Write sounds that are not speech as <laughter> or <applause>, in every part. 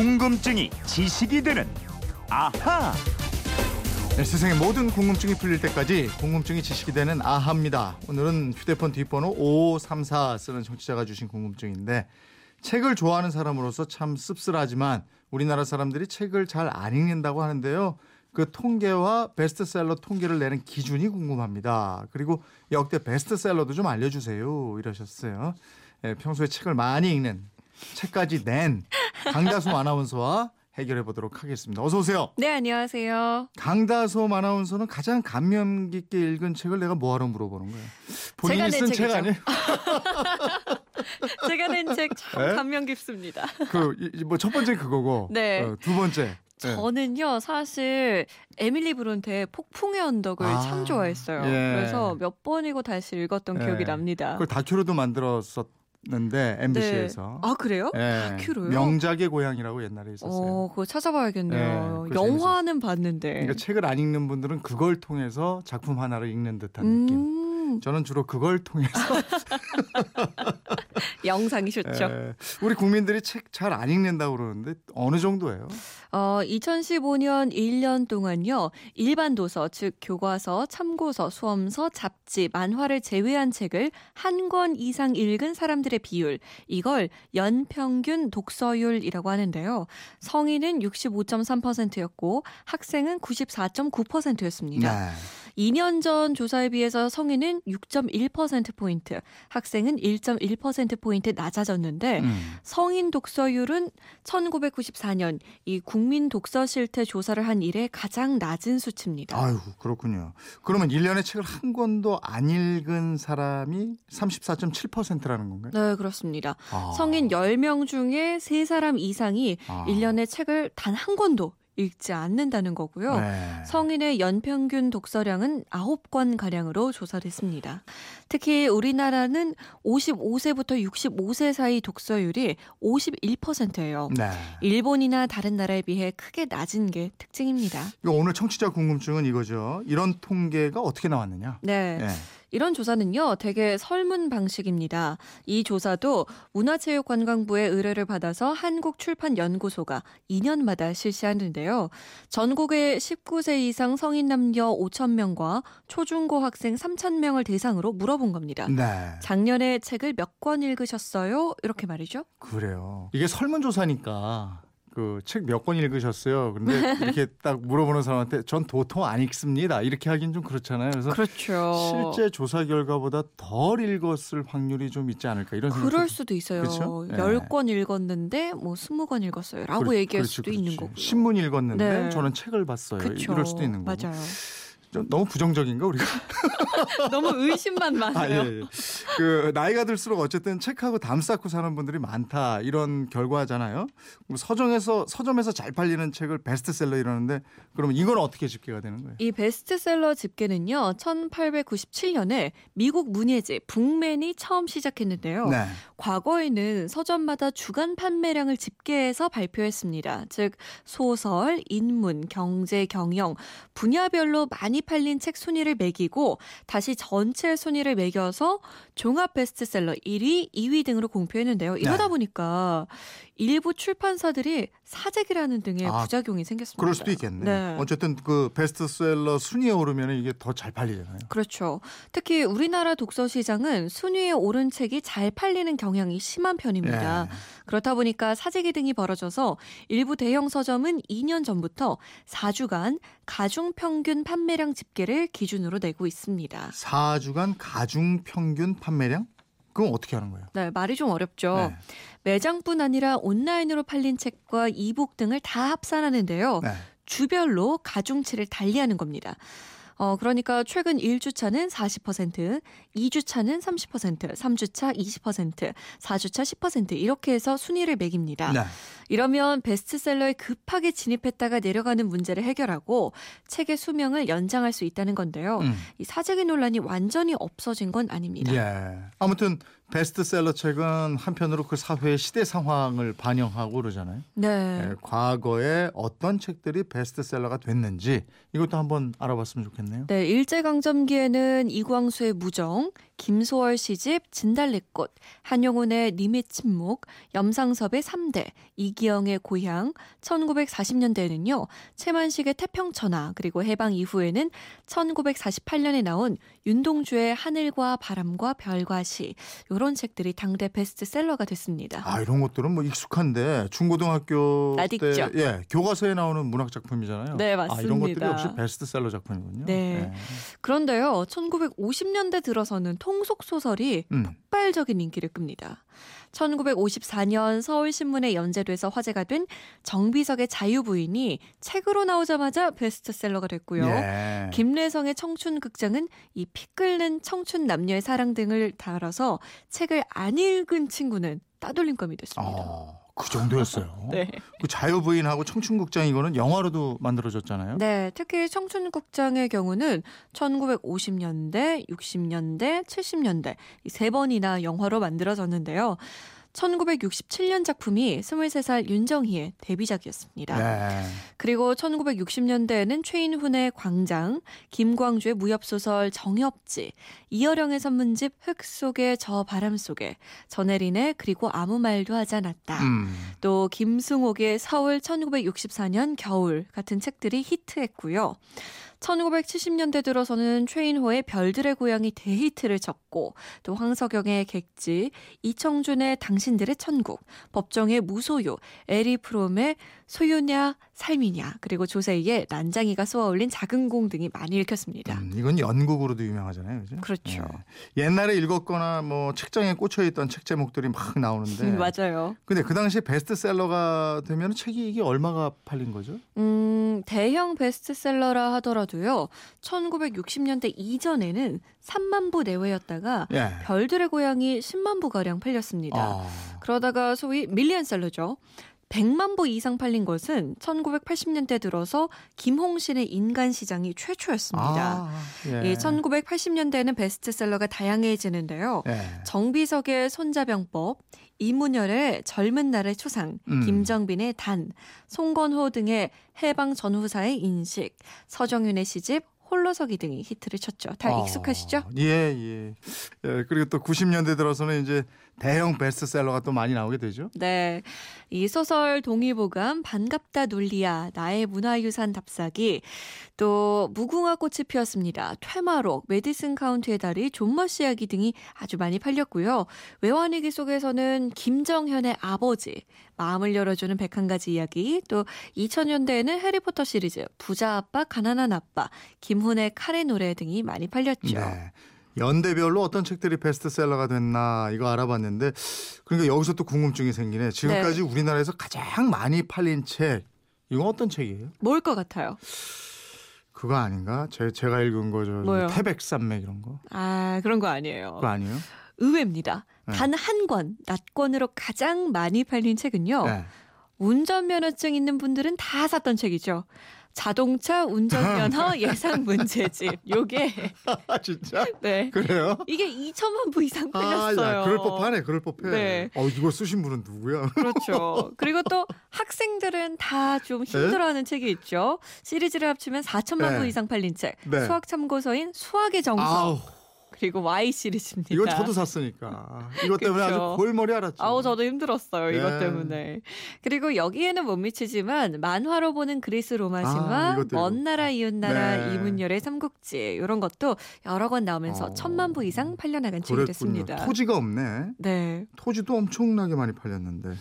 궁금증이 지식이 되는 아하. 네, 세상의 모든 궁금증이 풀릴 때까지 궁금증이 지식이 되는 아하입니다. 오늘은 휴대폰 뒷번호 5534 쓰는 청취자가 주신 궁금증인데 책을 좋아하는 사람으로서 참 씁쓸하지만 우리나라 사람들이 책을 잘 안 읽는다고 하는데요. 그 통계와 베스트셀러 통계를 내는 기준이 궁금합니다. 그리고 역대 베스트셀러도 좀 알려주세요. 이러셨어요. 예, 평소에 책을 많이 읽는 책까지 낸 강다솜 아나운서와 해결해 보도록 하겠습니다. 어서 오세요. 네, 안녕하세요. 강다솜 아나운서는 가장 감명 깊게 읽은 책을 내가 뭐하러 물어보는 거예요? 본인이 쓴 책. 아니에요? <laughs> 제가 낸 책참 네? 감명 깊습니다. 그 뭐 첫 번째 그거고 네. 어, 두 번째 네. 저는요, 사실 에밀리 브론테의 폭풍의 언덕을 아, 참 좋아했어요. 예. 그래서 몇 번이고 다시 읽었던 예. 기억이 납니다. 그걸 다큐로도 만들었었 는데 MBC에서 네. 아, 그래요? 예, 다큐로요? 명작의 고향이라고 옛날에 있었어요. 어, 그거 찾아봐야겠네요. 네, 영화는 봤는데. 그러니까 책을 안 읽는 분들은 그걸 통해서 작품 하나를 읽는 듯한 느낌. 음, 저는 주로 그걸 통해서 <laughs> <laughs> 영상이 좋죠. 예, 우리 국민들이 책 잘 안 읽는다고 그러는데 어느 정도예요? 어, 2015년 1년 동안요. 일반 도서, 즉 교과서, 참고서, 수험서, 잡지, 만화를 제외한 책을 한 권 이상 읽은 사람들의 비율. 이걸 연평균 독서율이라고 하는데요. 성인은 65.3%였고 학생은 94.9%였습니다. 네. 2년 전 조사에 비해서 성인은 6.1%포인트, 학생은 1.1%포인트 낮아졌는데 음. 성인 독서율은 1994년 이 국민 독서 실태 조사를 한 이래 가장 낮은 수치입니다. 아유 그렇군요. 그러면 1년에 책을 한 권도 안 읽은 사람이 34.7%라는 건가요? 네, 그렇습니다. 아. 성인 10명 중에 3사람 이상이 아. 1년에 책을 단 한 권도 읽지 않는다는 거고요. 네. 성인의 연평균 독서량은 9권 가량으로 조사됐습니다. 특히 우리나라는 55세부터 65세 사이 독서율이 51%예요. 네. 일본이나 다른 나라에 비해 크게 낮은 게 특징입니다. 오늘 청취자 궁금증은 이거죠. 이런 통계가 어떻게 나왔느냐? 네. 네. 이런 조사는요, 대개 설문 방식입니다. 이 조사도 문화체육관광부의 의뢰를 받아서 한국출판연구소가 2년마다 실시하는데요. 전국의 19세 이상 성인 남녀 5천 명과 초중고 학생 3천 명을 대상으로 물어본 겁니다. 네. 작년에 책을 몇 권 읽으셨어요? 이렇게 말이죠. 그래요. 이게 설문조사니까 그 책 몇 권 읽으셨어요. 근데 이렇게 <laughs> 딱 물어보는 사람한테 전 도통 안 읽습니다. 이렇게 하긴 좀 그렇잖아요. 그래서 그렇죠. 실제 조사 결과보다 덜 읽었을 확률이 좀 있지 않을까 이런 생각이 그럴 좀- 수도 있어요. 그렇죠? 네. 10권 읽었는데 뭐 20권 읽었어요. 라고 그렇- 얘기할 그렇지, 수도 그렇지. 있는 거고요. 신문 읽었는데 네. 저는 책을 봤어요. 그쵸. 이럴 수도 있는 거고. 맞아요. 좀 너무 부정적인가 우리가? <laughs> 너무 의심만 아, 많아요. 예, 예. 그 나이가 들수록 어쨌든 책하고 담 쌓고 사는 분들이 많다 이런 결과잖아요. 서점에서 서점에서 잘 팔리는 책을 베스트셀러 이러는데 그러면 이건 어떻게 집계가 되는 거예요? 이 베스트셀러 집계는요, 1897년에 미국 문예지 북맨이 처음 시작했는데요. 네. 과거에는 서점마다 주간 판매량을 집계해서 발표했습니다. 즉, 소설, 인문, 경제, 경영, 분야별로 많이 팔린 책 순위를 매기고 다시 전체 순위를 매겨서 종합 베스트셀러 1위, 2위 등으로 공표했는데요. 이러다 네. 보니까 일부 출판사들이 사재기라는 등의 아, 부작용이 생겼습니다. 그럴 수도 있겠네. 네. 어쨌든 그 베스트셀러 순위에 오르면 이게 더 잘 팔리잖아요. 그렇죠. 특히 우리나라 독서 시장은 순위에 오른 책이 잘 팔리는 경향이 심한 편입니다. 예. 그렇다 보니까 사재기 등이 벌어져서 일부 대형 서점은 2년 전부터 4주간 가중 평균 판매량 집계를 기준으로 내고 있습니다. 4주간 가중 평균 판매량? 그건 어떻게 하는 거예요? 네, 말이 좀 어렵죠. 네. 매장뿐 아니라 온라인으로 팔린 책과 이북 등을 다 합산하는데요. 네. 주별로 가중치를 달리하는 겁니다. 어, 그러니까 최근 1주차는 40%, 2주차는 30%, 3주차 20%, 4주차 10% 이렇게 해서 순위를 매깁니다. 네. 이러면 베스트셀러에 급하게 진입했다가 내려가는 문제를 해결하고 책의 수명을 연장할 수 있다는 건데요. 음. 이 사재기 논란이 완전히 없어진 건 아닙니다. 예. 아무튼 베스트셀러 책은 한편으로 그 사회의 시대 상황을 반영하고 그러잖아요. 네. 예, 과거에 어떤 책들이 베스트셀러가 됐는지 이것도 한번 알아봤으면 좋겠네요. 네, 일제강점기에는 이광수의 무정, 김소월 시집 진달래꽃, 한용운의 님의 침묵, 염상섭의 3대, 이기영의 고향, 1940년대에는요. 최만식의 태평천하, 그리고 해방 이후에는 1948년에 나온 윤동주의 하늘과 바람과 별과 시, 요런 책들이 당대 베스트셀러가 됐습니다. 아 이런 것들은 뭐 익숙한데 중고등학교? 때 예, 교과서에 나오는 문학 작품이잖아요. 네, 아, 이런 것들이 맞습니다. 역시 베스트셀러 작품이군요. 네. 그런데요, 1950년대 들어서는 통속 소설이 음. 폭발적인 인기를 끕니다. 1954년 서울신문에 연재돼서 화제가 된 정비석의 자유부인이 책으로 나오자마자 베스트셀러가 됐고요. 예. 김래성의 청춘극장은 이 피 끓는 청춘 남녀의 사랑 등을 달아서 책을 안 읽은 친구는 따돌림감이 됐습니다. 아, 그 정도였어요. <laughs> 네. 그 자유부인하고 청춘국장 이거는 영화로도 만들어졌잖아요. 네, 특히 청춘국장의 경우는 1950년대, 60년대, 70년대 이세 번이나 영화로 만들어졌는데요. 1967년 작품이 23살 윤정희의 데뷔작이었습니다. 네. 그리고 1960년대에는 최인훈의 광장, 김광주의 무협소설 정협지, 이어령의 선문집 흙 속의 저 바람 속에, 전혜린의 그리고 아무 말도 하지 않았다. 음. 또 김승옥의 서울 1964년 겨울 같은 책들이 히트했고요. 1970년대 들어서는 최인호의 별들의 고향이 대히트를 쳤고 또 황석영의 객지, 이청준의 당신들의 천국, 법정의 무소유, 에리 프롬의 소유냐 삶이냐 그리고 조세희의 난장이가 쏘아올린 작은 공 등이 많이 읽혔습니다. 음, 이건 연극으로도 유명하잖아요. 그죠? 그렇죠. 예. 옛날에 읽었거나 뭐 책장에 꽂혀 있던 책 제목들이 막 나오는데 음, <laughs> 맞아요. 근데 그 당시 베스트셀러가 되면 책이 이게 얼마가 팔린 거죠? 음, 대형 베스트셀러라 하더라도요. 1960년대 이전에는 3만 부 내외였다가 예. 별들의 고향이 10만 부 가량 팔렸습니다. 아. 그러다가 소위 밀리언셀러죠. 100만 부 이상 팔린 것은 1980년대 들어서 김홍신의 인간 시장이 최초였습니다. 아, 예. 예, 1980년대에는 베스트셀러가 다양해지는데요. 예. 정비석의 손자병법, 이문열의 젊은 날의 초상, 음. 김정빈의 단, 송건호 등의 해방 전후사의 인식, 서정윤의 시집, 홀로서기 등이 히트를 쳤죠. 다 아, 익숙하시죠? 예, 예. 예, 그리고 또 90년대 들어서는 이제 대형 베스트셀러가 또 많이 나오게 되죠. 네. 이 소설 동의보감 반갑다 논리야 나의 문화유산 답사기 또 무궁화 꽃이 피었습니다. 퇴마록 메디슨 카운티의 다리 좀머 씨 이야기 등이 아주 많이 팔렸고요. 외환위기 속에서는 김정현의 아버지 마음을 열어주는 101가지 이야기 또 2000년대에는 해리포터 시리즈 부자 아빠 가난한 아빠 김 훈의 칼의 노래 등이 많이 팔렸죠. 네. 연대별로 어떤 책들이 베스트셀러가 됐나 이거 알아봤는데 그러니까 여기서 또 궁금증이 생기네. 지금까지 네. 우리나라에서 가장 많이 팔린 책 이건 어떤 책이에요? 뭘 것 같아요? 그거 아닌가? 제, 제가 읽은 거죠. 태백산맥 이런 거. 아 그런 거 아니에요. 그거 아니에요? 의외입니다. 네. 단한 권, 낮권으로 가장 많이 팔린 책은요. 네. 운전면허증 있는 분들은 다 샀던 책이죠. 자동차 운전면허 <laughs> 예상 문제집. 요게 아 진짜? 네. 그래요? 이게 2천만 부 이상 아, 팔렸어요. 야, 그럴 법하네, 그럴 법해. 네. 어, 이거 쓰신 분은 누구야? 그렇죠. <laughs> 그리고 또 학생들은 다 좀 힘들어하는 책이 있죠. 시리즈를 합치면 4천만 네. 부 이상 팔린 책. 네. 수학 참고서인 수학의 정석. 아우, 그리고 Y 시리즈입니다. 이건 저도 샀으니까. 이것 때문에. 아주 골머리 알았죠. 아우 저도 힘들었어요 이것 네. 때문에 그리고 여기에는 못 미치지만 만화로 보는 그리스 로마 아, 신화 이것도 먼 나라 이웃 나라 네. 이문열의 삼국지 이런 것도 여러 권 나오면서 어. 천만 부 이상 팔려나간 책이. 됐습니다. 토지가 없네. 네, 토지도 엄청나게 많이 팔렸는데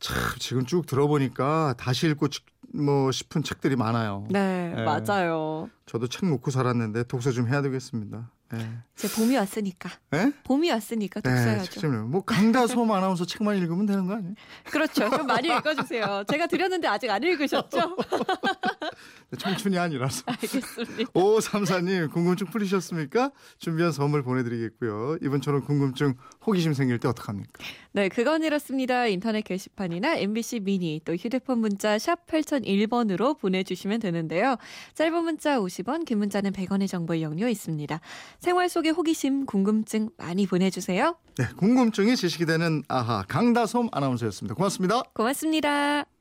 참 지금 쭉 들어보니까 다시 읽고 치- 뭐 싶은 책들이 많아요. 네, 네. 맞아요. 저도 책 놓고 살았는데 독서 좀 해야 되겠습니다. 예. 이제 봄이 왔으니까 예? 봄이 왔으니까 네, 독서해야죠. 책 좀. 뭐 강다솜 아나운서 책만 읽으면 되는 거 아니에요? 그렇죠. 좀 많이 읽어주세요. 제가 드렸는데 아직 안 읽으셨죠? <laughs> 청춘이 아니라서. 알겠습니다. 5534님 궁금증 풀리셨습니까? 준비한 선물 보내드리겠고요. 이번처럼 궁금증 호기심 생길 때 어떡합니까? 네, 그건 이렇습니다. 인터넷 게시판이나 MBC 미니 또 휴대폰 문자 샵 8001번으로 보내주시면 되는데요. 짧은 문자 50원, 긴 문자는 100원의 정보 이용료 있습니다. 생활 속의 호기심, 궁금증 많이 보내주세요. 네, 궁금증이 지식이 되는 아하 강다솜 아나운서였습니다. 고맙습니다. 고맙습니다.